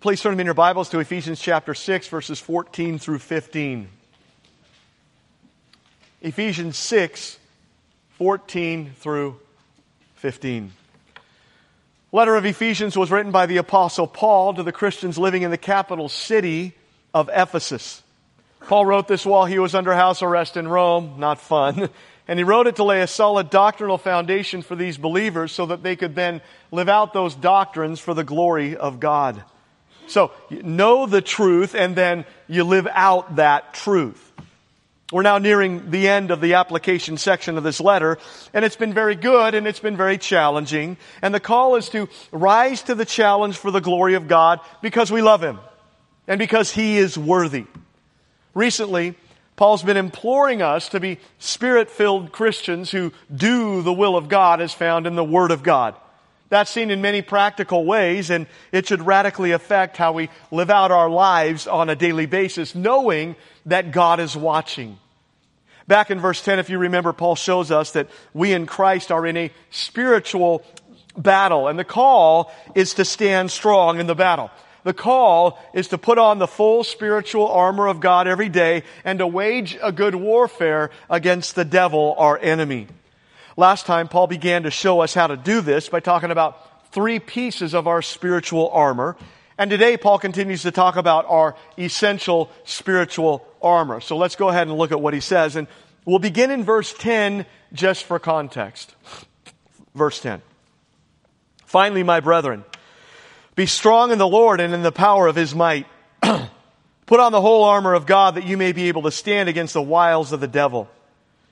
Please turn them in your Bibles to Ephesians chapter 6, verses 14 through 15. Ephesians 6, 14 through 15. Letter of Ephesians was written by the apostle Paul to the Christians living in the capital city of Ephesus. Paul wrote this while he was under house arrest in Rome. Not fun. And he wrote it to lay a solid doctrinal foundation for these believers so that they could then live out those doctrines for the glory of God. So, know the truth and then you live out that truth. We're now nearing the end of the application section of this letter, and it's been very good and it's been very challenging. And the call is to rise to the challenge for the glory of God because we love Him and because He is worthy. Recently, Paul's been imploring us to be spirit filled Christians who do the will of God as found in the Word of God. That's seen in many practical ways, and it should radically affect how we live out our lives on a daily basis, knowing that God is watching. Back in verse 10, if you remember, Paul shows us that we in Christ are in a spiritual battle, and the call is to stand strong in the battle. The call is to put on the full spiritual armor of God every day and to wage a good warfare against the devil, our enemy. Last time, Paul began to show us how to do this by talking about three pieces of our spiritual armor. And today, Paul continues to talk about our essential spiritual armor. So let's go ahead and look at what he says. And we'll begin in verse 10 just for context. Verse 10. Finally, my brethren, be strong in the Lord and in the power of his might. Put on the whole armor of God that you may be able to stand against the wiles of the devil.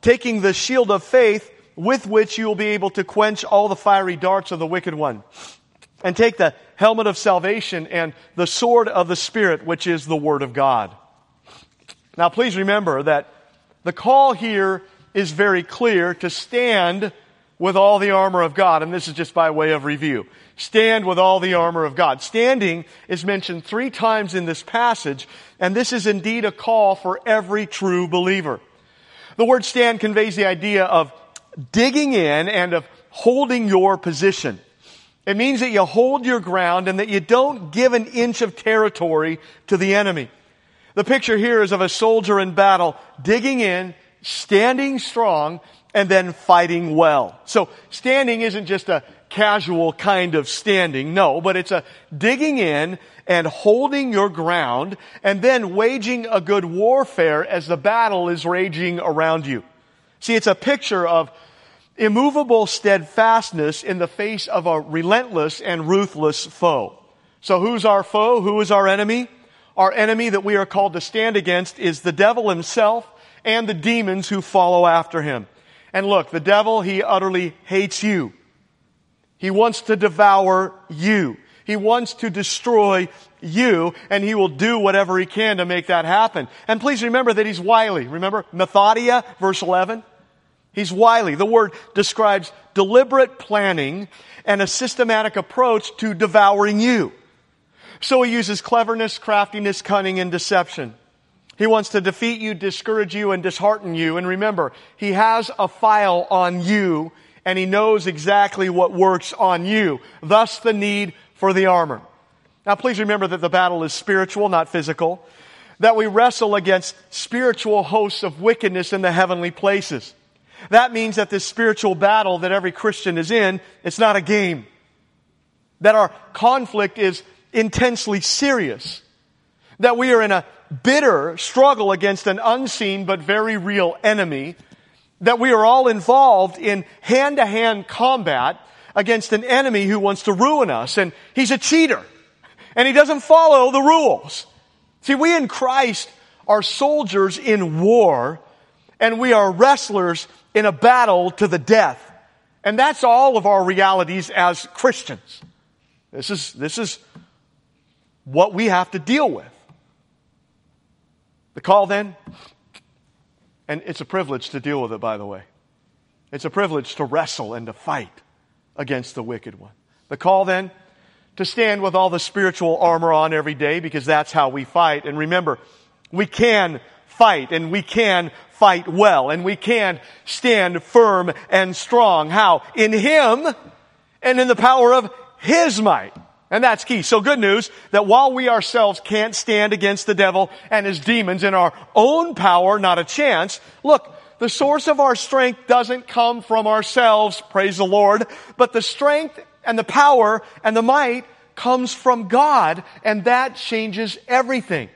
taking the shield of faith with which you will be able to quench all the fiery darts of the wicked one. And take the helmet of salvation and the sword of the Spirit, which is the Word of God. Now please remember that the call here is very clear to stand with all the armor of God. And this is just by way of review. Stand with all the armor of God. Standing is mentioned three times in this passage, and this is indeed a call for every true believer. The word stand conveys the idea of digging in and of holding your position. It means that you hold your ground and that you don't give an inch of territory to the enemy. The picture here is of a soldier in battle digging in, standing strong, and then fighting well. So standing isn't just a casual kind of standing. No, but it's a digging in and holding your ground and then waging a good warfare as the battle is raging around you. See, it's a picture of immovable steadfastness in the face of a relentless and ruthless foe. So who's our foe? Who is our enemy? Our enemy that we are called to stand against is the devil himself and the demons who follow after him. And look, the devil, he utterly hates you. He wants to devour you. He wants to destroy you, and he will do whatever he can to make that happen. And please remember that he's wily. Remember methodeia, verse 11? He's wily. The word describes deliberate planning and a systematic approach to devouring you. So he uses cleverness, craftiness, cunning, and deception. He wants to defeat you, discourage you, and dishearten you. And remember, he has a file on you and he knows exactly what works on you. Thus the need for the armor. Now please remember that the battle is spiritual, not physical. That we wrestle against spiritual hosts of wickedness in the heavenly places. That means that this spiritual battle that every Christian is in, it's not a game. That our conflict is intensely serious. That we are in a bitter struggle against an unseen but very real enemy that we are all involved in hand to hand combat against an enemy who wants to ruin us. And he's a cheater. And he doesn't follow the rules. See, we in Christ are soldiers in war and we are wrestlers in a battle to the death. And that's all of our realities as Christians. This is, this is what we have to deal with. The call then, and it's a privilege to deal with it, by the way. It's a privilege to wrestle and to fight against the wicked one. The call then, to stand with all the spiritual armor on every day because that's how we fight. And remember, we can fight and we can fight well and we can stand firm and strong. How? In Him and in the power of His might. And that's key. So good news that while we ourselves can't stand against the devil and his demons in our own power, not a chance, look, the source of our strength doesn't come from ourselves, praise the Lord, but the strength and the power and the might comes from God, and that changes everything.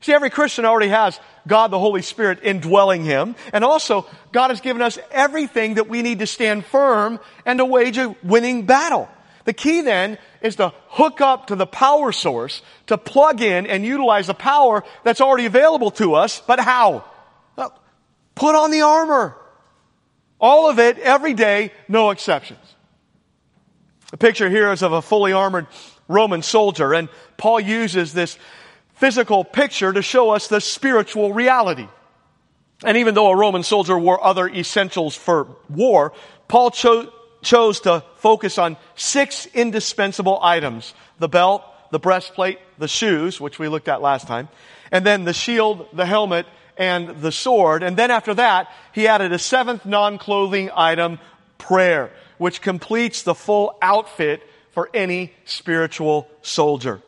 See, every Christian already has God the Holy Spirit indwelling him, and also God has given us everything that we need to stand firm and to wage a winning battle. The key then is to hook up to the power source, to plug in and utilize the power that's already available to us, but how? Put on the armor. All of it, every day, no exceptions. The picture here is of a fully armored Roman soldier, and Paul uses this physical picture to show us the spiritual reality. And even though a Roman soldier wore other essentials for war, Paul cho- chose to focus on six indispensable items the belt, the breastplate, the shoes, which we looked at last time, and then the shield, the helmet, and the sword. And then after that, he added a seventh non clothing item, prayer which completes the full outfit for any spiritual soldier.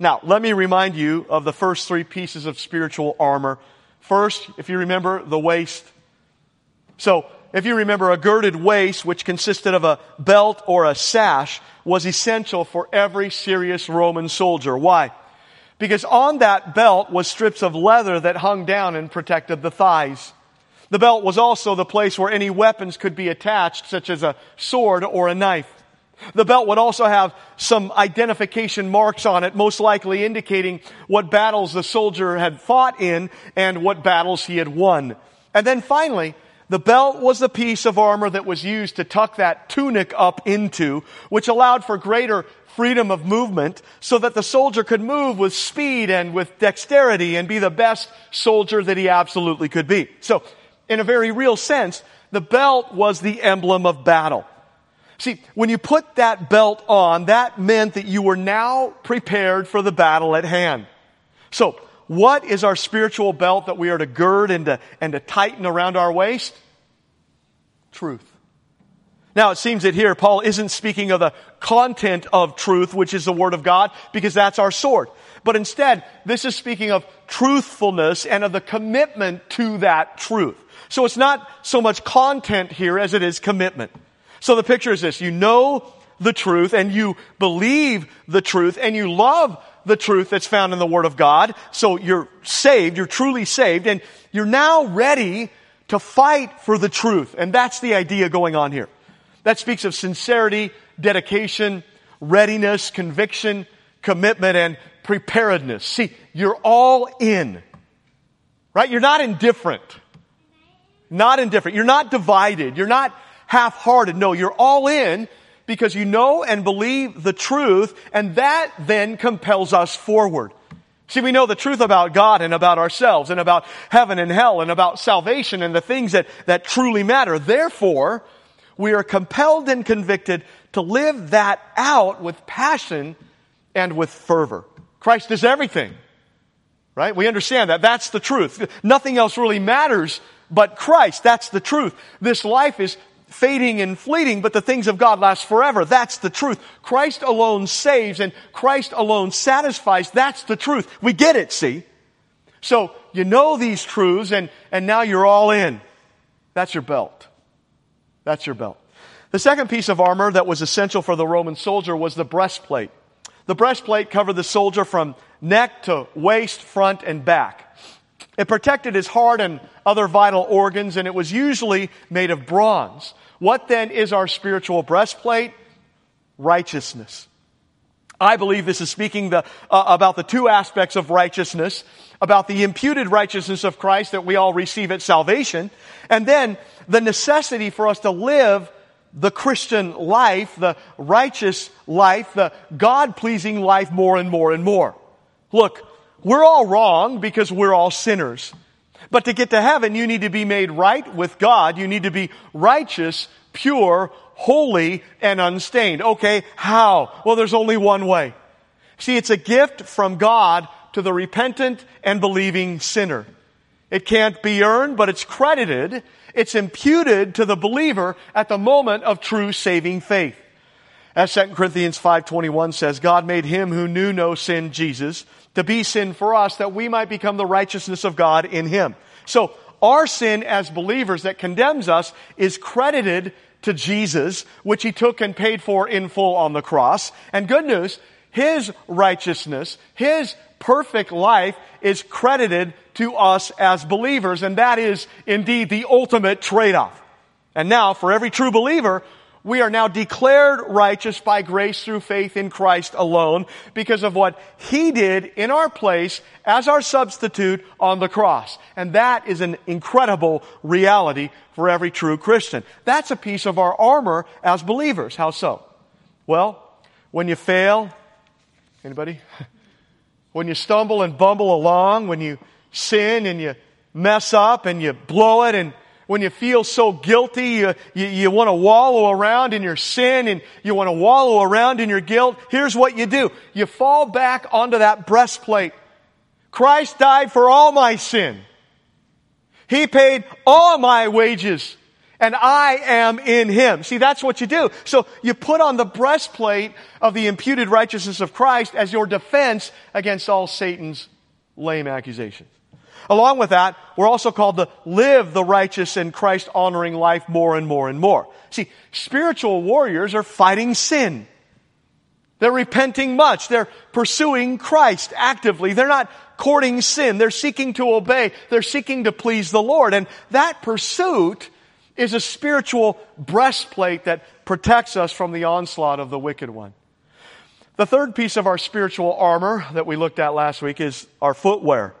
Now, let me remind you of the first three pieces of spiritual armor. First, if you remember, the waist. So, if you remember, a girded waist, which consisted of a belt or a sash, was essential for every serious Roman soldier. Why? Because on that belt was strips of leather that hung down and protected the thighs. The belt was also the place where any weapons could be attached, such as a sword or a knife. The belt would also have some identification marks on it, most likely indicating what battles the soldier had fought in and what battles he had won. And then finally, the belt was the piece of armor that was used to tuck that tunic up into, which allowed for greater freedom of movement so that the soldier could move with speed and with dexterity and be the best soldier that he absolutely could be. So in a very real sense, the belt was the emblem of battle. See, when you put that belt on, that meant that you were now prepared for the battle at hand. So, what is our spiritual belt that we are to gird and to, and to tighten around our waist? Truth. Now, it seems that here Paul isn't speaking of the content of truth, which is the Word of God, because that's our sword. But instead, this is speaking of truthfulness and of the commitment to that truth. So it's not so much content here as it is commitment. So the picture is this. You know the truth and you believe the truth and you love the truth that's found in the Word of God. So you're saved, you're truly saved, and you're now ready to fight for the truth. And that's the idea going on here. That speaks of sincerity, dedication, readiness, conviction, commitment, and preparedness. See, you're all in. Right? You're not indifferent. Not indifferent. You're not divided. You're not half-hearted. No, you're all in because you know and believe the truth and that then compels us forward. See, we know the truth about God and about ourselves and about heaven and hell and about salvation and the things that, that truly matter. Therefore, we are compelled and convicted to live that out with passion and with fervor. Christ is everything. Right? We understand that. That's the truth. Nothing else really matters but Christ. That's the truth. This life is fading and fleeting, but the things of God last forever. That's the truth. Christ alone saves and Christ alone satisfies. That's the truth. We get it, see? So you know these truths and, and now you're all in. That's your belt. That's your belt. The second piece of armor that was essential for the Roman soldier was the breastplate. The breastplate covered the soldier from neck to waist, front, and back. It protected his heart and other vital organs, and it was usually made of bronze. What then is our spiritual breastplate? Righteousness. I believe this is speaking the, uh, about the two aspects of righteousness, about the imputed righteousness of Christ that we all receive at salvation, and then the necessity for us to live the Christian life, the righteous life, the God pleasing life more and more and more. Look, we're all wrong because we're all sinners. But to get to heaven, you need to be made right with God. You need to be righteous, pure, holy, and unstained. Okay, how? Well, there's only one way. See, it's a gift from God to the repentant and believing sinner. It can't be earned, but it's credited. It's imputed to the believer at the moment of true saving faith. As 2 Corinthians 5.21 says, God made him who knew no sin, Jesus, to be sin for us that we might become the righteousness of God in him. So our sin as believers that condemns us is credited to Jesus, which he took and paid for in full on the cross. And good news, his righteousness, his perfect life is credited to us as believers, and that is indeed the ultimate trade-off. And now, for every true believer, we are now declared righteous by grace through faith in Christ alone because of what He did in our place as our substitute on the cross. And that is an incredible reality for every true Christian. That's a piece of our armor as believers. How so? Well, when you fail, anybody? When you stumble and bumble along, when you sin and you mess up and you blow it and when you feel so guilty, you, you, you want to wallow around in your sin and you want to wallow around in your guilt, here's what you do. You fall back onto that breastplate. Christ died for all my sin. He paid all my wages and I am in Him. See, that's what you do. So you put on the breastplate of the imputed righteousness of Christ as your defense against all Satan's lame accusations. Along with that, we're also called to live the righteous and Christ honoring life more and more and more. See, spiritual warriors are fighting sin. They're repenting much. They're pursuing Christ actively. They're not courting sin. They're seeking to obey. They're seeking to please the Lord. And that pursuit is a spiritual breastplate that protects us from the onslaught of the wicked one. The third piece of our spiritual armor that we looked at last week is our footwear.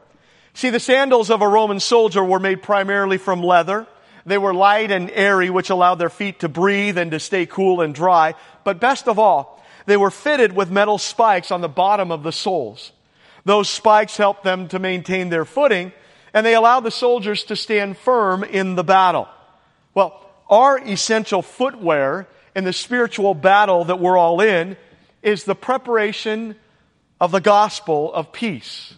See, the sandals of a Roman soldier were made primarily from leather. They were light and airy, which allowed their feet to breathe and to stay cool and dry. But best of all, they were fitted with metal spikes on the bottom of the soles. Those spikes helped them to maintain their footing, and they allowed the soldiers to stand firm in the battle. Well, our essential footwear in the spiritual battle that we're all in is the preparation of the gospel of peace.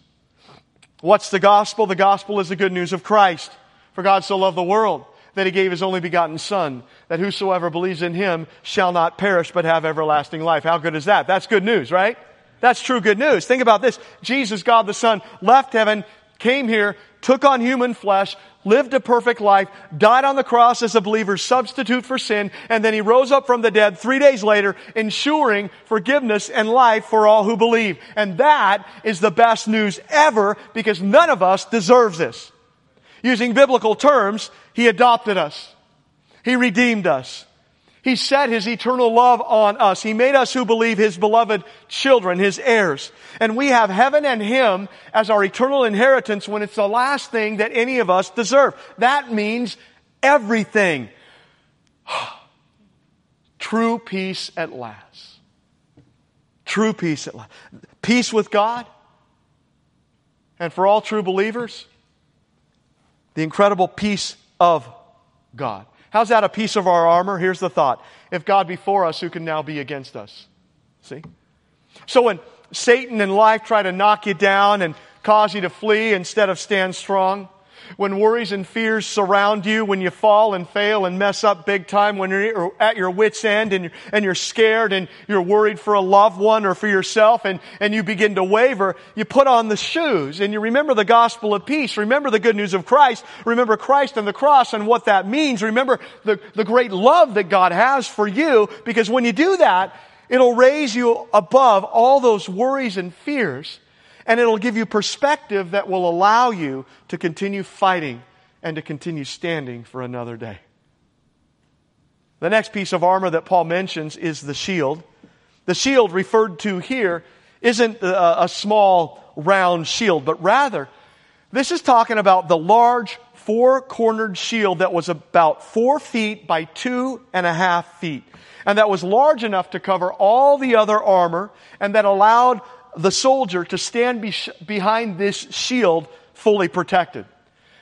What's the gospel? The gospel is the good news of Christ. For God so loved the world that he gave his only begotten son, that whosoever believes in him shall not perish but have everlasting life. How good is that? That's good news, right? That's true good news. Think about this. Jesus, God the Son, left heaven, came here, took on human flesh, lived a perfect life, died on the cross as a believer's substitute for sin, and then he rose up from the dead three days later, ensuring forgiveness and life for all who believe. And that is the best news ever because none of us deserves this. Using biblical terms, he adopted us. He redeemed us. He set His eternal love on us. He made us who believe His beloved children, His heirs. And we have heaven and Him as our eternal inheritance when it's the last thing that any of us deserve. That means everything. True peace at last. True peace at last. Peace with God. And for all true believers, the incredible peace of God. How's that a piece of our armor? Here's the thought. If God be for us, who can now be against us? See? So when Satan and life try to knock you down and cause you to flee instead of stand strong, when worries and fears surround you, when you fall and fail and mess up big time, when you're at your wits end and you're, and you're scared and you're worried for a loved one or for yourself and, and you begin to waver, you put on the shoes and you remember the gospel of peace. Remember the good news of Christ. Remember Christ and the cross and what that means. Remember the, the great love that God has for you because when you do that, it'll raise you above all those worries and fears and it'll give you perspective that will allow you to continue fighting and to continue standing for another day. The next piece of armor that Paul mentions is the shield. The shield referred to here isn't a, small round shield, but rather This is talking about the large four cornered shield that was about four feet by two and a half feet. And that was large enough to cover all the other armor and that allowed the soldier to stand be- behind this shield fully protected.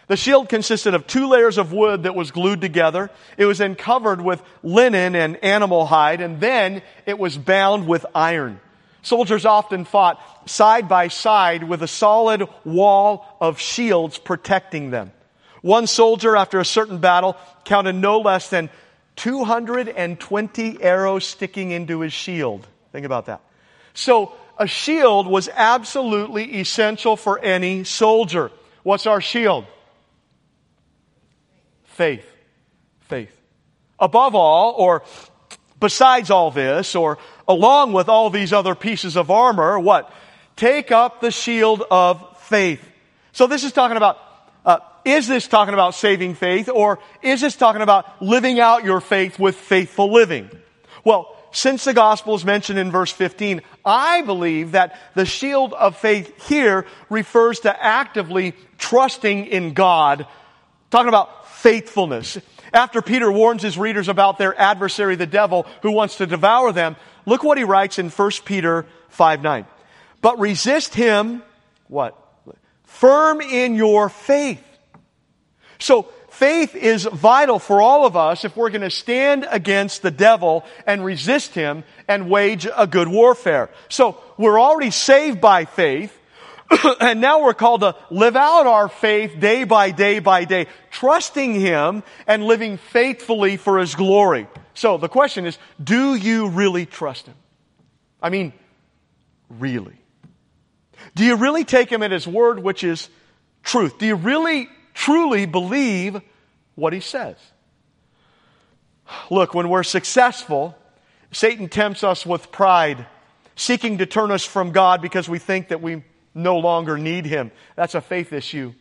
The shield consisted of two layers of wood that was glued together. It was then covered with linen and animal hide, and then it was bound with iron. Soldiers often fought side by side with a solid wall of shields protecting them. One soldier, after a certain battle, counted no less than 220 arrows sticking into his shield. Think about that. So, a shield was absolutely essential for any soldier. What's our shield? Faith. Faith. Above all, or besides all this, or along with all these other pieces of armor, what? Take up the shield of faith. So this is talking about uh, is this talking about saving faith or is this talking about living out your faith with faithful living? Well, since the gospel is mentioned in verse 15, I believe that the shield of faith here refers to actively trusting in God, talking about faithfulness. After Peter warns his readers about their adversary, the devil, who wants to devour them, look what he writes in 1 Peter 5 9. But resist him, what? Firm in your faith so faith is vital for all of us if we're going to stand against the devil and resist him and wage a good warfare. So we're already saved by faith. and now we're called to live out our faith day by day by day, trusting Him and living faithfully for His glory. So the question is, do you really trust Him? I mean, really? Do you really take Him at His word, which is truth? Do you really truly believe what he says. Look, when we're successful, Satan tempts us with pride, seeking to turn us from God because we think that we no longer need him. That's a faith issue.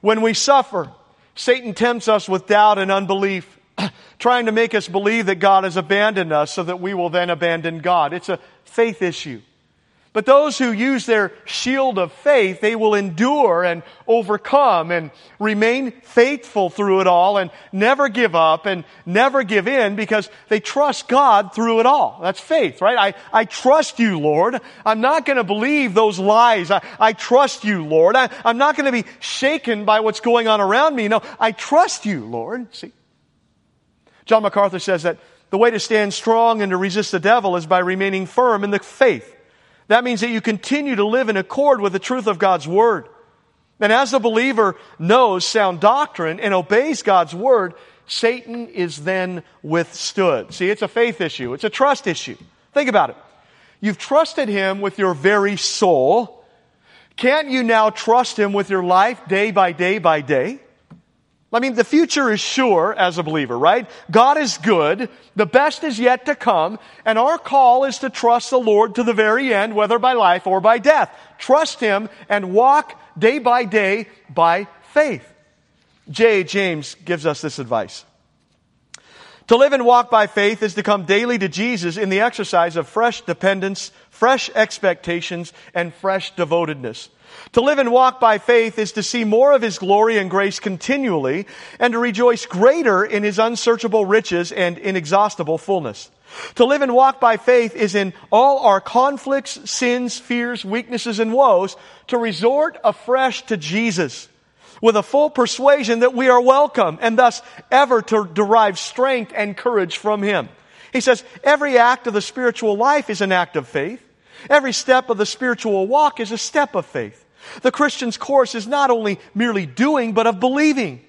When we suffer, Satan tempts us with doubt and unbelief, trying to make us believe that God has abandoned us so that we will then abandon God. It's a faith issue. But those who use their shield of faith, they will endure and overcome and remain faithful through it all and never give up and never give in because they trust God through it all. That's faith, right? I, I trust you, Lord. I'm not going to believe those lies. I, I trust you, Lord. I, I'm not going to be shaken by what's going on around me. No, I trust you, Lord. See? John MacArthur says that the way to stand strong and to resist the devil is by remaining firm in the faith. That means that you continue to live in accord with the truth of God's Word. And as the believer knows sound doctrine and obeys God's Word, Satan is then withstood. See, it's a faith issue. It's a trust issue. Think about it. You've trusted Him with your very soul. Can't you now trust Him with your life day by day by day? I mean, the future is sure as a believer, right? God is good. The best is yet to come. And our call is to trust the Lord to the very end, whether by life or by death. Trust Him and walk day by day by faith. J. James gives us this advice. To live and walk by faith is to come daily to Jesus in the exercise of fresh dependence, fresh expectations, and fresh devotedness. To live and walk by faith is to see more of His glory and grace continually and to rejoice greater in His unsearchable riches and inexhaustible fullness. To live and walk by faith is in all our conflicts, sins, fears, weaknesses, and woes to resort afresh to Jesus with a full persuasion that we are welcome and thus ever to derive strength and courage from Him. He says, every act of the spiritual life is an act of faith. Every step of the spiritual walk is a step of faith. The Christian's course is not only merely doing, but of believing.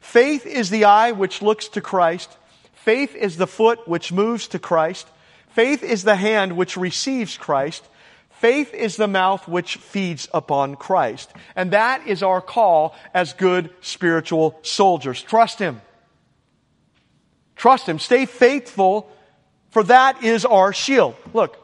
Faith is the eye which looks to Christ. Faith is the foot which moves to Christ. Faith is the hand which receives Christ. Faith is the mouth which feeds upon Christ. And that is our call as good spiritual soldiers. Trust Him. Trust Him. Stay faithful, for that is our shield. Look,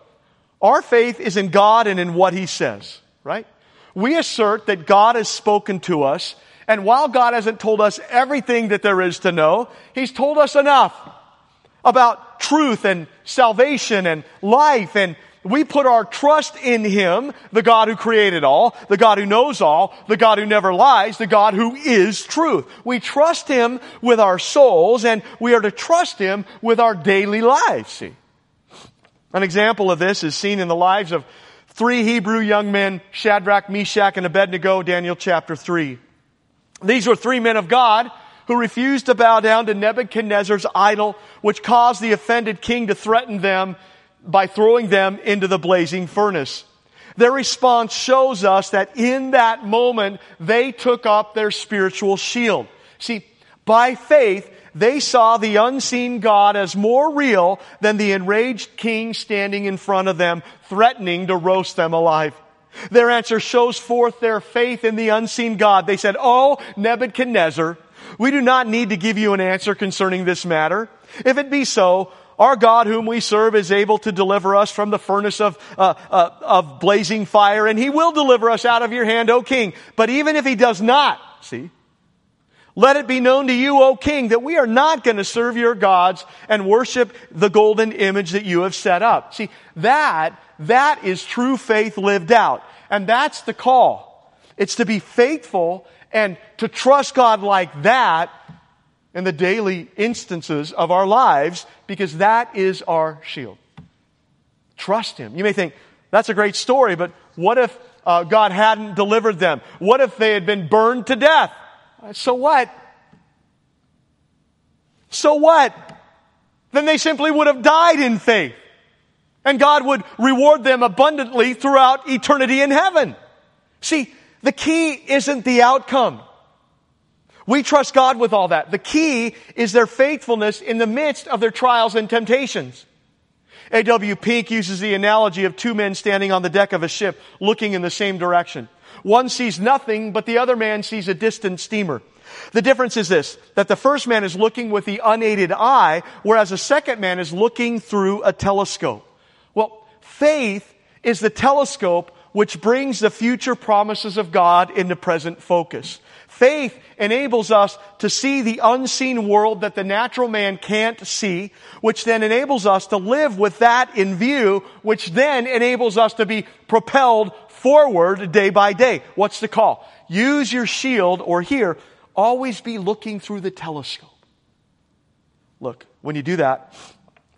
our faith is in God and in what He says, right? We assert that God has spoken to us, and while God hasn't told us everything that there is to know, He's told us enough about truth and salvation and life and we put our trust in Him, the God who created all, the God who knows all, the God who never lies, the God who is truth. We trust Him with our souls and we are to trust Him with our daily lives, see. An example of this is seen in the lives of three Hebrew young men, Shadrach, Meshach, and Abednego, Daniel chapter 3. These were three men of God who refused to bow down to Nebuchadnezzar's idol, which caused the offended king to threaten them by throwing them into the blazing furnace. Their response shows us that in that moment, they took up their spiritual shield. See, by faith, they saw the unseen God as more real than the enraged king standing in front of them, threatening to roast them alive. Their answer shows forth their faith in the unseen God. They said, Oh, Nebuchadnezzar, we do not need to give you an answer concerning this matter. If it be so, our God whom we serve is able to deliver us from the furnace of, uh, uh, of blazing fire, and he will deliver us out of your hand, O king. But even if he does not, see, let it be known to you, O king, that we are not going to serve your gods and worship the golden image that you have set up. See, that, that is true faith lived out. And that's the call. It's to be faithful and to trust God like that in the daily instances of our lives because that is our shield. Trust Him. You may think, that's a great story, but what if uh, God hadn't delivered them? What if they had been burned to death? Uh, so what? So what? Then they simply would have died in faith. And God would reward them abundantly throughout eternity in heaven. See, the key isn't the outcome. We trust God with all that. The key is their faithfulness in the midst of their trials and temptations. A.W. Pink uses the analogy of two men standing on the deck of a ship looking in the same direction. One sees nothing, but the other man sees a distant steamer. The difference is this, that the first man is looking with the unaided eye, whereas the second man is looking through a telescope. Well, faith is the telescope which brings the future promises of God into present focus. Faith enables us to see the unseen world that the natural man can't see, which then enables us to live with that in view, which then enables us to be propelled forward day by day. What's the call? Use your shield, or here, always be looking through the telescope. Look, when you do that,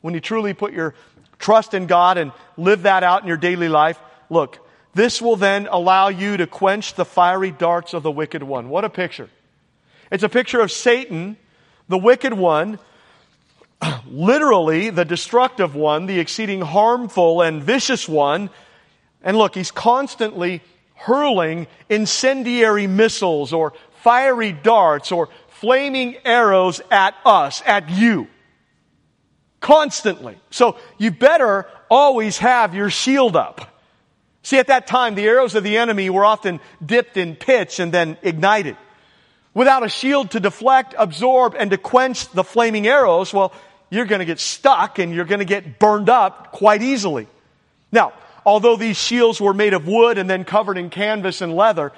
when you truly put your trust in God and live that out in your daily life, look, this will then allow you to quench the fiery darts of the wicked one. What a picture. It's a picture of Satan, the wicked one, literally the destructive one, the exceeding harmful and vicious one. And look, he's constantly hurling incendiary missiles or fiery darts or flaming arrows at us, at you. Constantly. So you better always have your shield up. See, at that time, the arrows of the enemy were often dipped in pitch and then ignited. Without a shield to deflect, absorb, and to quench the flaming arrows, well, you're going to get stuck and you're going to get burned up quite easily. Now, although these shields were made of wood and then covered in canvas and leather,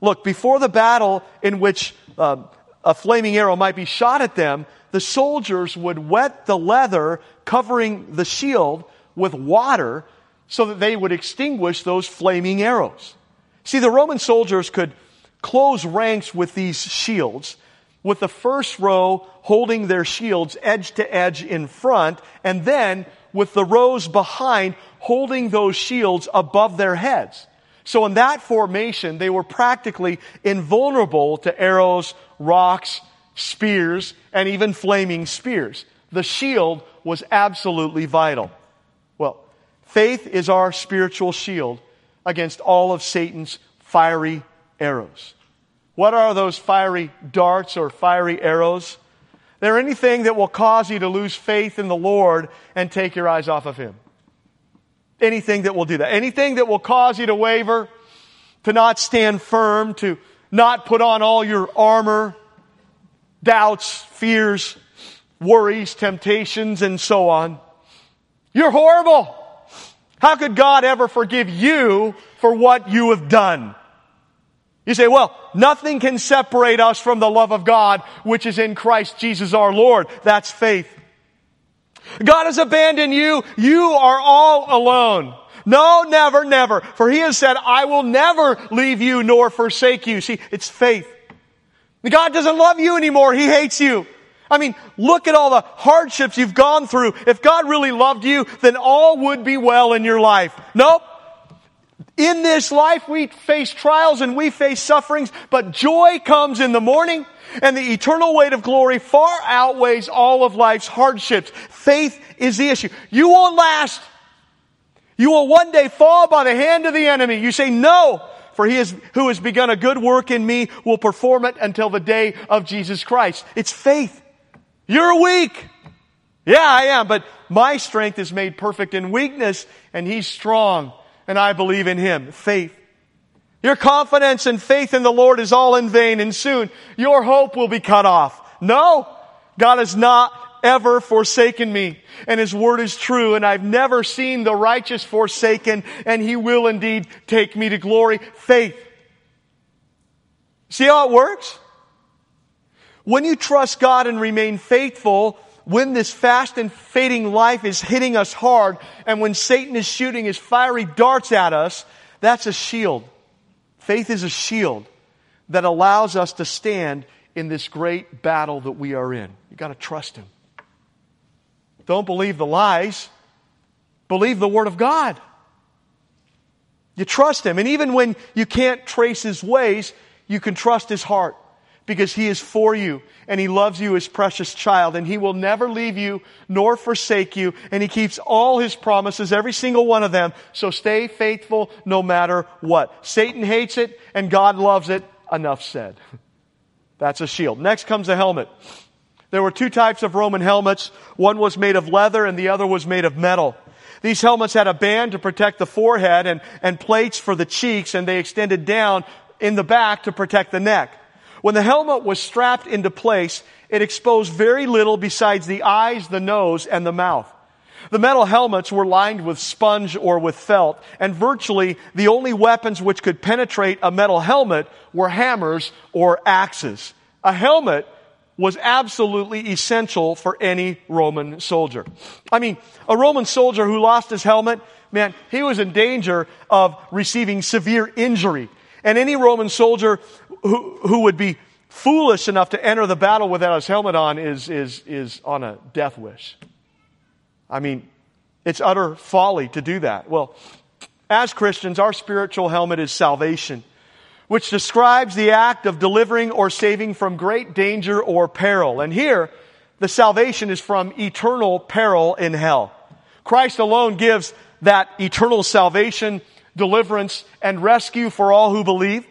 look, before the battle in which uh, a flaming arrow might be shot at them, the soldiers would wet the leather covering the shield with water so that they would extinguish those flaming arrows. See, the Roman soldiers could close ranks with these shields, with the first row holding their shields edge to edge in front, and then with the rows behind holding those shields above their heads. So in that formation, they were practically invulnerable to arrows, rocks, spears, and even flaming spears. The shield was absolutely vital. Well, faith is our spiritual shield against all of Satan's fiery arrows. What are those fiery darts or fiery arrows? They're anything that will cause you to lose faith in the Lord and take your eyes off of Him. Anything that will do that. Anything that will cause you to waver, to not stand firm, to not put on all your armor, doubts, fears, worries, temptations, and so on. You're horrible. How could God ever forgive you for what you have done? You say, well, nothing can separate us from the love of God, which is in Christ Jesus our Lord. That's faith. God has abandoned you. You are all alone. No, never, never. For he has said, I will never leave you nor forsake you. See, it's faith. God doesn't love you anymore. He hates you. I mean, look at all the hardships you've gone through. If God really loved you, then all would be well in your life. Nope. In this life, we face trials and we face sufferings, but joy comes in the morning and the eternal weight of glory far outweighs all of life's hardships. Faith is the issue. You won't last. You will one day fall by the hand of the enemy. You say, no, for he is, who has begun a good work in me will perform it until the day of Jesus Christ. It's faith. You're weak. Yeah, I am, but my strength is made perfect in weakness and he's strong and I believe in him. Faith. Your confidence and faith in the Lord is all in vain and soon your hope will be cut off. No, God has not ever forsaken me and his word is true and I've never seen the righteous forsaken and he will indeed take me to glory. Faith. See how it works? When you trust God and remain faithful, when this fast and fading life is hitting us hard, and when Satan is shooting his fiery darts at us, that's a shield. Faith is a shield that allows us to stand in this great battle that we are in. You gotta trust him. Don't believe the lies. Believe the word of God. You trust him. And even when you can't trace his ways, you can trust his heart because he is for you and he loves you as precious child and he will never leave you nor forsake you and he keeps all his promises, every single one of them. So stay faithful no matter what. Satan hates it and God loves it. Enough said. That's a shield. Next comes a helmet. There were two types of Roman helmets. One was made of leather and the other was made of metal. These helmets had a band to protect the forehead and, and plates for the cheeks and they extended down in the back to protect the neck. When the helmet was strapped into place, it exposed very little besides the eyes, the nose, and the mouth. The metal helmets were lined with sponge or with felt, and virtually the only weapons which could penetrate a metal helmet were hammers or axes. A helmet was absolutely essential for any Roman soldier. I mean, a Roman soldier who lost his helmet, man, he was in danger of receiving severe injury. And any Roman soldier who, who would be foolish enough to enter the battle without his helmet on is, is, is on a death wish. I mean, it's utter folly to do that. Well, as Christians, our spiritual helmet is salvation, which describes the act of delivering or saving from great danger or peril. And here, the salvation is from eternal peril in hell. Christ alone gives that eternal salvation, deliverance, and rescue for all who believe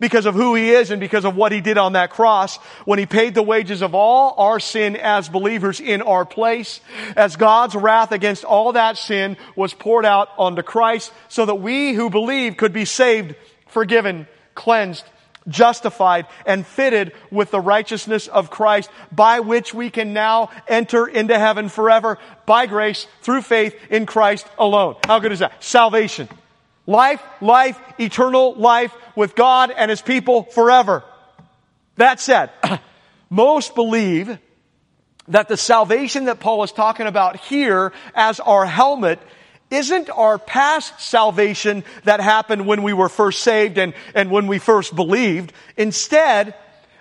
because of who he is and because of what he did on that cross when he paid the wages of all our sin as believers in our place, as God's wrath against all that sin was poured out onto Christ so that we who believe could be saved, forgiven, cleansed, justified and fitted with the righteousness of Christ by which we can now enter into heaven forever by grace through faith in Christ alone. How good is that? Salvation. Life, life, eternal life with God and His people forever. That said, most believe that the salvation that Paul is talking about here as our helmet isn't our past salvation that happened when we were first saved and, and when we first believed. Instead,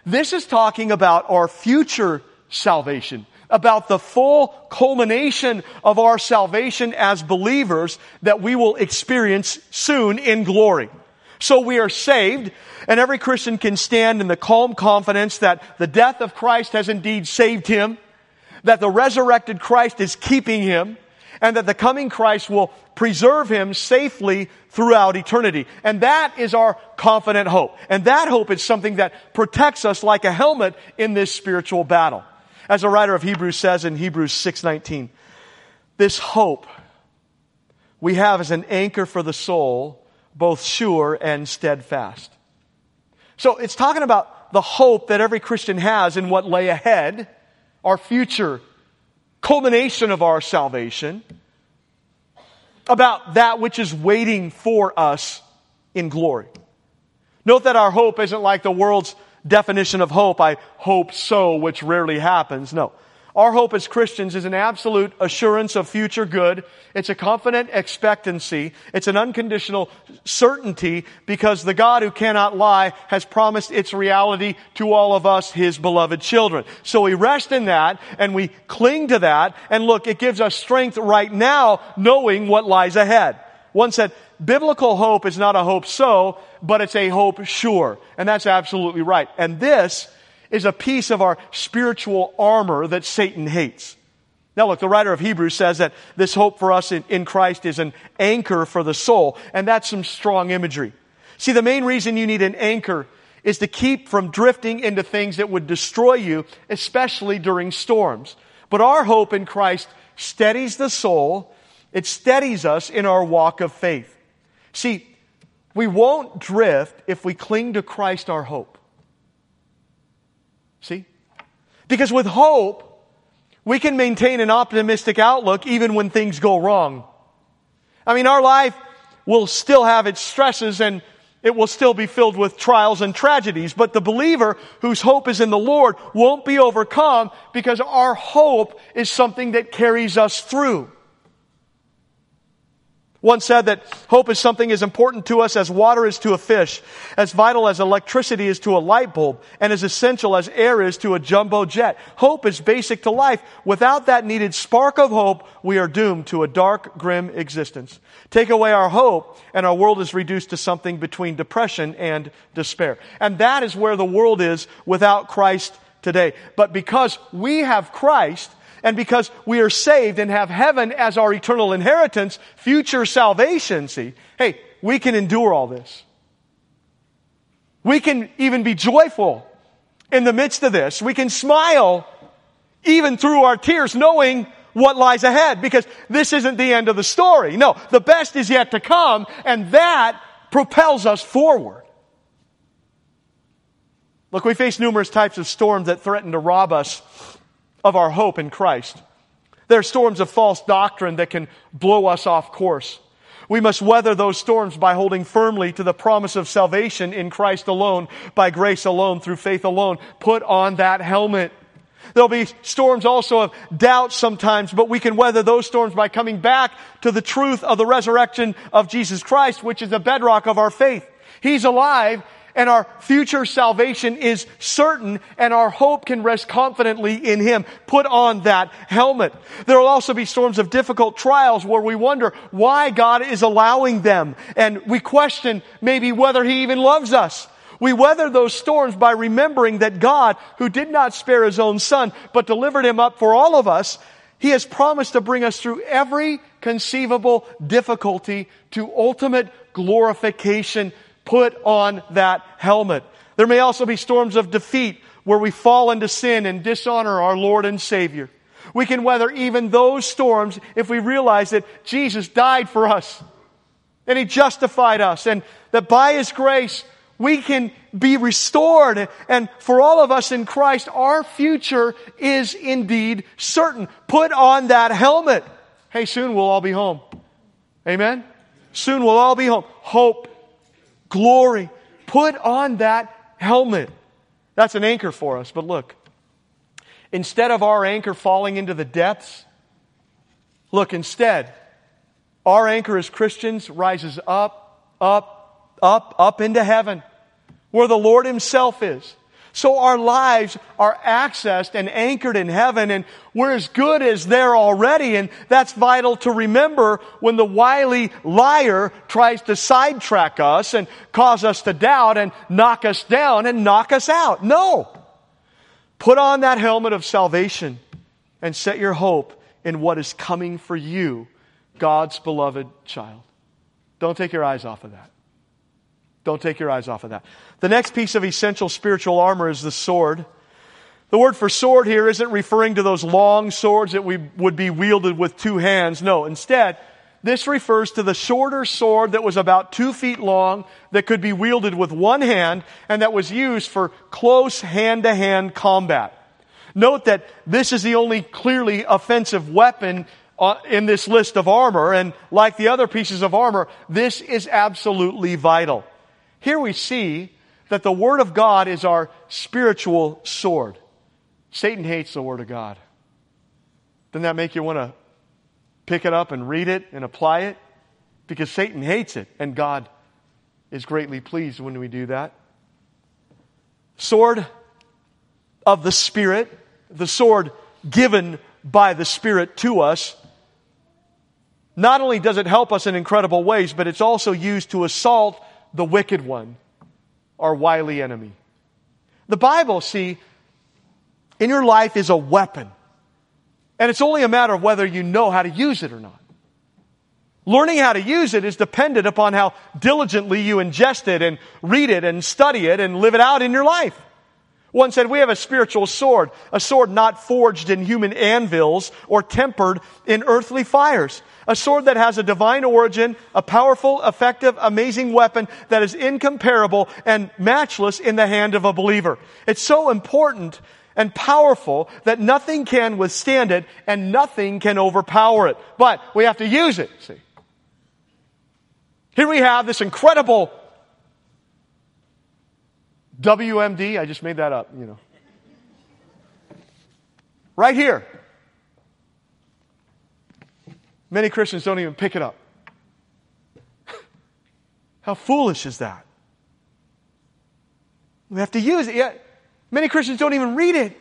this is talking about our future salvation about the full culmination of our salvation as believers that we will experience soon in glory. So we are saved, and every Christian can stand in the calm confidence that the death of Christ has indeed saved him, that the resurrected Christ is keeping him, and that the coming Christ will preserve him safely throughout eternity. And that is our confident hope. And that hope is something that protects us like a helmet in this spiritual battle. As a writer of Hebrews says in Hebrews 6:19, this hope we have as an anchor for the soul, both sure and steadfast. So it's talking about the hope that every Christian has in what lay ahead, our future culmination of our salvation, about that which is waiting for us in glory. Note that our hope isn't like the world's definition of hope, I hope so, which rarely happens. No. Our hope as Christians is an absolute assurance of future good. It's a confident expectancy. It's an unconditional certainty because the God who cannot lie has promised its reality to all of us, His beloved children. So we rest in that and we cling to that. And look, it gives us strength right now knowing what lies ahead. One said, biblical hope is not a hope so, but it's a hope sure. And that's absolutely right. And this is a piece of our spiritual armor that Satan hates. Now look, the writer of Hebrews says that this hope for us in, in, Christ is an anchor for the soul, and that's some strong imagery. See, the main reason you need an anchor is to keep from drifting into things that would destroy you, especially during storms. But our hope in Christ steadies the soul, it steadies us in our walk of faith. See, we won't drift if we cling to Christ our hope. See? Because with hope, we can maintain an optimistic outlook even when things go wrong. I mean, our life will still have its stresses and it will still be filled with trials and tragedies, but the believer whose hope is in the Lord won't be overcome because our hope is something that carries us through. One said that hope is something as important to us as water is to a fish, as vital as electricity is to a light bulb, and as essential as air is to a jumbo jet. Hope is basic to life. Without that needed spark of hope, we are doomed to a dark, grim existence. Take away our hope, and our world is reduced to something between depression and despair. And that is where the world is without Christ today. But because we have Christ, and because we are saved and have heaven as our eternal inheritance, future salvation, see, hey, we can endure all this. We can even be joyful in the midst of this. We can smile even through our tears, knowing what lies ahead, because this isn't the end of the story. No, the best is yet to come, and that propels us forward. Look, we face numerous types of storms that threaten to rob us of our hope in Christ. There are storms of false doctrine that can blow us off course. We must weather those storms by holding firmly to the promise of salvation in Christ alone, by grace alone, through faith alone. Put on that helmet. There'll be storms also of doubt sometimes, but we can weather those storms by coming back to the truth of the resurrection of Jesus Christ, which is the bedrock of our faith. He's alive and our future salvation is certain and our hope can rest confidently in Him. Put on that helmet. There will also be storms of difficult trials where we wonder why God is allowing them and we question maybe whether He even loves us. We weather those storms by remembering that God, who did not spare His own Son, but delivered Him up for all of us, He has promised to bring us through every conceivable difficulty to ultimate glorification Put on that helmet. There may also be storms of defeat where we fall into sin and dishonor our Lord and Savior. We can weather even those storms if we realize that Jesus died for us and He justified us and that by His grace we can be restored. And for all of us in Christ, our future is indeed certain. Put on that helmet. Hey, soon we'll all be home. Amen? Soon we'll all be home. Hope glory. Put on that helmet. That's an anchor for us. But look, instead of our anchor falling into the depths, look, instead, our anchor as Christians rises up, up, up, up into heaven, where the Lord Himself is. So our lives are accessed and anchored in heaven and we're as good as there already. And that's vital to remember when the wily liar tries to sidetrack us and cause us to doubt and knock us down and knock us out. No. Put on that helmet of salvation and set your hope in what is coming for you, God's beloved child. Don't take your eyes off of that. Don't take your eyes off of that. The next piece of essential spiritual armor is the sword. The word for sword here isn't referring to those long swords that we would be wielded with two hands. No, instead, this refers to the shorter sword that was about two feet long, that could be wielded with one hand, and that was used for close hand to hand combat. Note that this is the only clearly offensive weapon uh, in this list of armor, and like the other pieces of armor, this is absolutely vital. Here we see that the Word of God is our spiritual sword. Satan hates the Word of God. Doesn't that make you want to pick it up and read it and apply it? Because Satan hates it, and God is greatly pleased when we do that. Sword of the Spirit, the sword given by the Spirit to us. Not only does it help us in incredible ways, but it's also used to assault the wicked one, our wily enemy. The Bible, see, in your life is a weapon. And it's only a matter of whether you know how to use it or not. Learning how to use it is dependent upon how diligently you ingest it and read it and study it and live it out in your life. One said, we have a spiritual sword, a sword not forged in human anvils or tempered in earthly fires. A sword that has a divine origin, a powerful, effective, amazing weapon that is incomparable and matchless in the hand of a believer. It's so important and powerful that nothing can withstand it and nothing can overpower it. But we have to use it, see. Here we have this incredible WMD. I just made that up, you know. Right here. Many Christians don't even pick it up. How foolish is that? We have to use it. Yet many Christians don't even read it.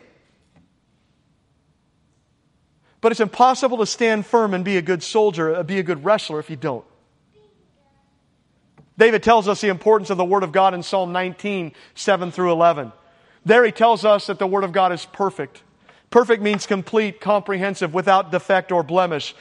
But it's impossible to stand firm and be a good soldier, uh, be a good wrestler if you don't. David tells us the importance of the Word of God in Psalm 19, 7 through 11. There he tells us that the Word of God is perfect. Perfect means complete, comprehensive, without defect or blemish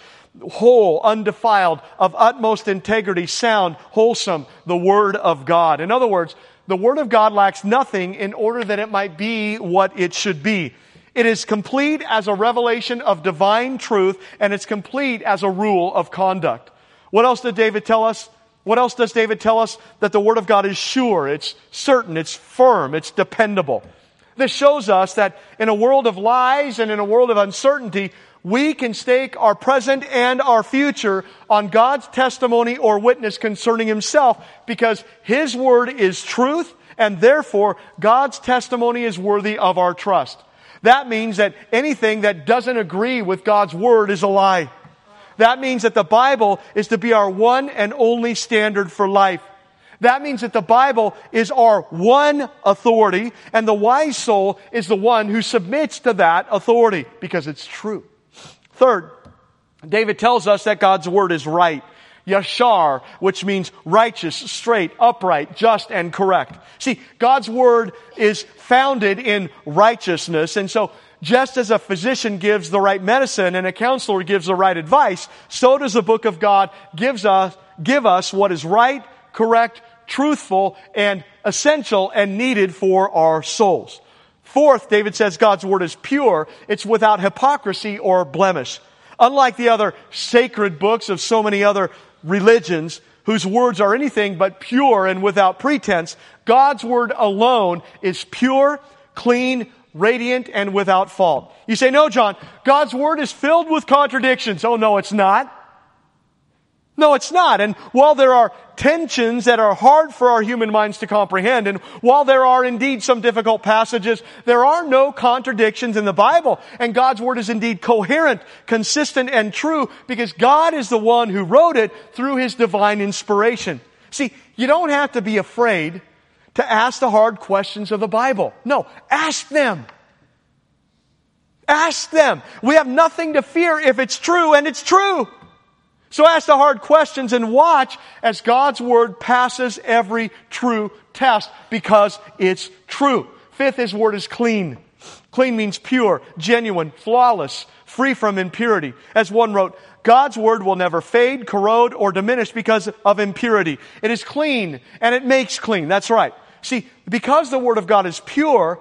whole, undefiled, of utmost integrity, sound, wholesome, the Word of God. In other words, the Word of God lacks nothing in order that it might be what it should be. It is complete as a revelation of divine truth, and it's complete as a rule of conduct. What else did David tell us? What else does David tell us? That the Word of God is sure, it's certain, it's firm, it's dependable. This shows us that in a world of lies and in a world of uncertainty, we can stake our present and our future on God's testimony or witness concerning Himself because His Word is truth and therefore God's testimony is worthy of our trust. That means that anything that doesn't agree with God's Word is a lie. That means that the Bible is to be our one and only standard for life. That means that the Bible is our one authority and the wise soul is the one who submits to that authority because it's true. Third, David tells us that God's word is right. Yashar, which means righteous, straight, upright, just, and correct. See, God's word is founded in righteousness, and so just as a physician gives the right medicine and a counselor gives the right advice, so does the book of God gives us, give us what is right, correct, truthful, and essential and needed for our souls. Fourth, David says God's word is pure. It's without hypocrisy or blemish. Unlike the other sacred books of so many other religions whose words are anything but pure and without pretense, God's word alone is pure, clean, radiant, and without fault. You say, no, Jon, God's word is filled with contradictions. Oh, no, it's not. No, it's not. And while there are tensions that are hard for our human minds to comprehend, and while there are indeed some difficult passages, there are no contradictions in the Bible. And God's Word is indeed coherent, consistent, and true because God is the one who wrote it through His divine inspiration. See, you don't have to be afraid to ask the hard questions of the Bible. No, ask them. Ask them. We have nothing to fear if it's true, and it's true. So ask the hard questions and watch as God's Word passes every true test because it's true. Fifth, His Word is clean. Clean means pure, genuine, flawless, free from impurity. As one wrote, God's Word will never fade, corrode, or diminish because of impurity. It is clean and it makes clean. That's right. See, because the Word of God is pure,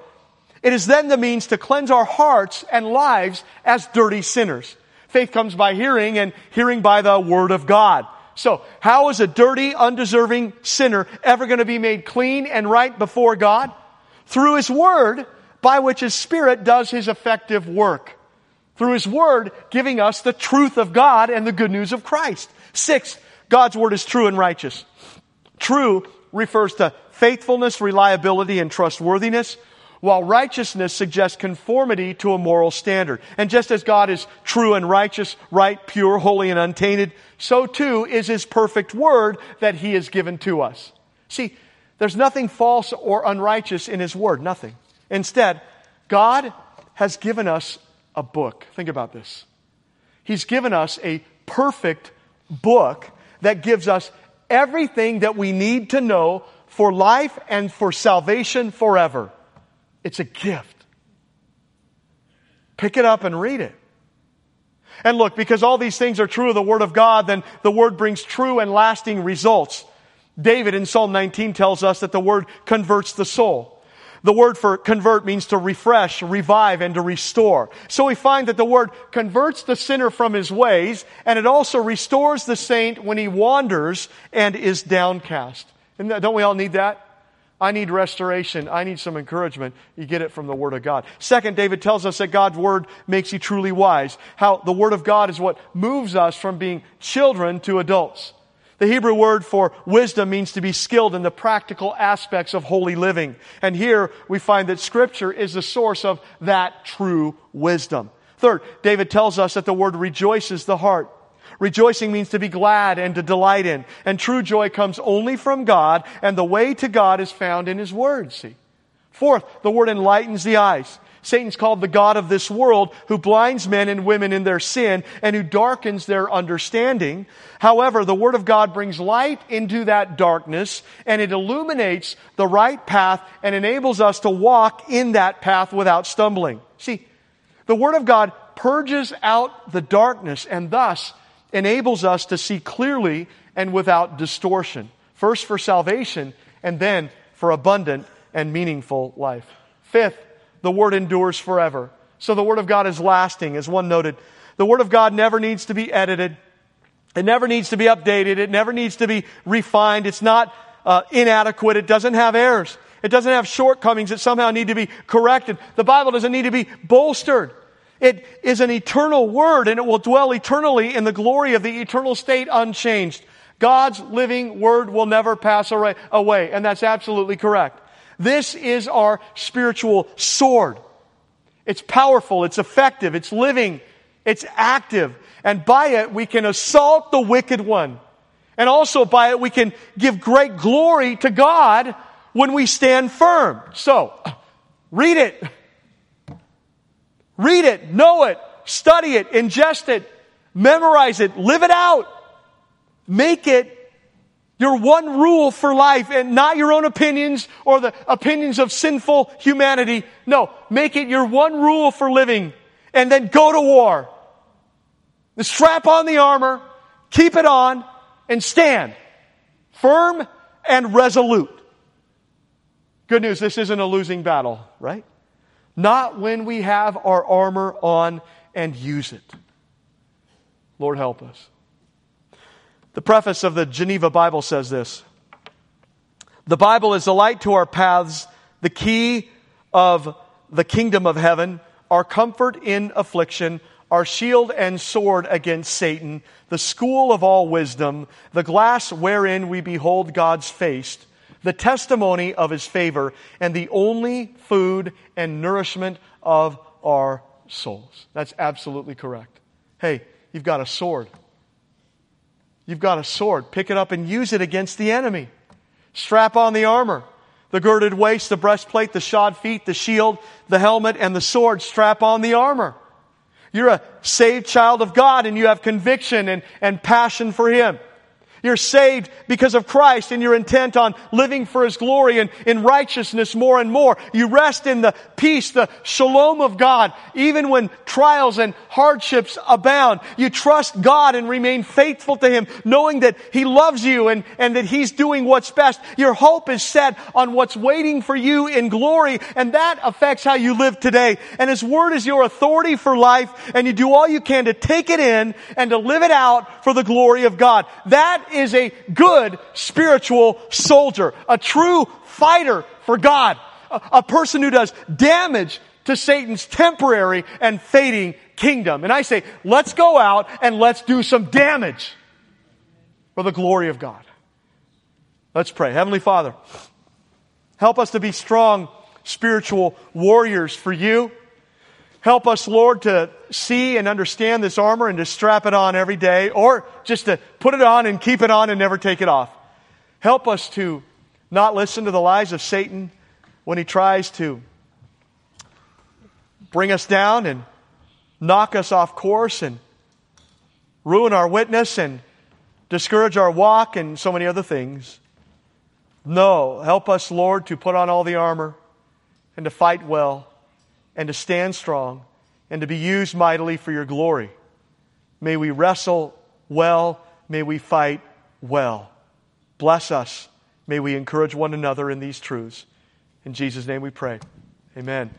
it is then the means to cleanse our hearts and lives as dirty sinners. Faith comes by hearing and hearing by the Word of God. So, how is a dirty, undeserving sinner ever going to be made clean and right before God? Through His Word, by which His Spirit does His effective work. Through His Word, giving us the truth of God and the good news of Christ. Six, God's Word is true and righteous. True refers to faithfulness, reliability, and trustworthiness. while righteousness suggests conformity to a moral standard. And just as God is true and righteous, right, pure, holy, and untainted, so too is His perfect word that He has given to us. See, there's nothing false or unrighteous in His word, nothing. Instead, God has given us a book. Think about this. He's given us a perfect book that gives us everything that we need to know for life and for salvation forever. It's a gift. Pick it up and read it. And look, because all these things are true of the Word of God, then the Word brings true and lasting results. David in Psalm 19 tells us that the Word converts the soul. The word for convert means to refresh, revive, and to restore. So we find that the word converts the sinner from his ways, and it also restores the saint when he wanders and is downcast. And don't we all need that? I need restoration. I need some encouragement. You get it from the Word of God. Second, David tells us that God's Word makes you truly wise. How the Word of God is what moves us from being children to adults. The Hebrew word for wisdom means to be skilled in the practical aspects of holy living. And here we find that Scripture is the source of that true wisdom. Third, David tells us that the word rejoices the heart. Rejoicing means to be glad and to delight in. And true joy comes only from God, and the way to God is found in His Word, see. Fourth, the Word enlightens the eyes. Satan's called the God of this world who blinds men and women in their sin and who darkens their understanding. However, the Word of God brings light into that darkness and it illuminates the right path and enables us to walk in that path without stumbling. See, the Word of God purges out the darkness and thus enables us to see clearly and without distortion. First for salvation and then for abundant and meaningful life. Fifth, the Word endures forever. So the Word of God is lasting, as one noted. The Word of God never needs to be edited. It never needs to be updated. It never needs to be refined. It's not uh, inadequate. It doesn't have errors. It doesn't have shortcomings that somehow need to be corrected. The Bible doesn't need to be bolstered. It is an eternal word and it will dwell eternally in the glory of the eternal state unchanged. God's living word will never pass away. And that's absolutely correct. This is our spiritual sword. It's powerful. It's effective. It's living. It's active. And by it, we can assault the wicked one. And also by it, we can give great glory to God when we stand firm. So, read it. Read it, know it, study it, ingest it, memorize it, live it out. Make it your one rule for life and not your own opinions or the opinions of sinful humanity. No, make it your one rule for living and then go to war. Strap on the armor, keep it on, and stand firm and resolute. Good news, this isn't a losing battle, right? Not when we have our armor on and use it. Lord, help us. The preface of the Geneva Bible says this The Bible is the light to our paths, the key of the kingdom of heaven, our comfort in affliction, our shield and sword against Satan, the school of all wisdom, the glass wherein we behold God's face the testimony of his favor, and the only food and nourishment of our souls. That's absolutely correct. Hey, you've got a sword. You've got a sword. Pick it up and use it against the enemy. Strap on the armor. The girded waist, the breastplate, the shod feet, the shield, the helmet, and the sword. Strap on the armor. You're a saved child of God and you have conviction and, and passion for Him. You're saved because of Christ and you're intent on living for His glory and in righteousness more and more. You rest in the peace, the shalom of God, even when trials and hardships abound. You trust God and remain faithful to Him, knowing that He loves you and, and that He's doing what's best. Your hope is set on what's waiting for you in glory, and that affects how you live today. And His Word is your authority for life, and you do all you can to take it in and to live it out for the glory of God. Is a good spiritual soldier, a true fighter for God, a, a person who does damage to Satan's temporary and fading kingdom. And I say, let's go out and let's do some damage for the glory of God. Let's pray. Heavenly Father, help us to be strong spiritual warriors for you. Help us, Lord, to see and understand this armor and to strap it on every day or just to put it on and keep it on and never take it off. Help us to not listen to the lies of Satan when he tries to bring us down and knock us off course and ruin our witness and discourage our walk and so many other things. No, help us, Lord, to put on all the armor and to fight well and to stand strong and to be used mightily for your glory. May we wrestle well. May we fight well. Bless us. May we encourage one another in these truths. In Jesus' name we pray. Amen.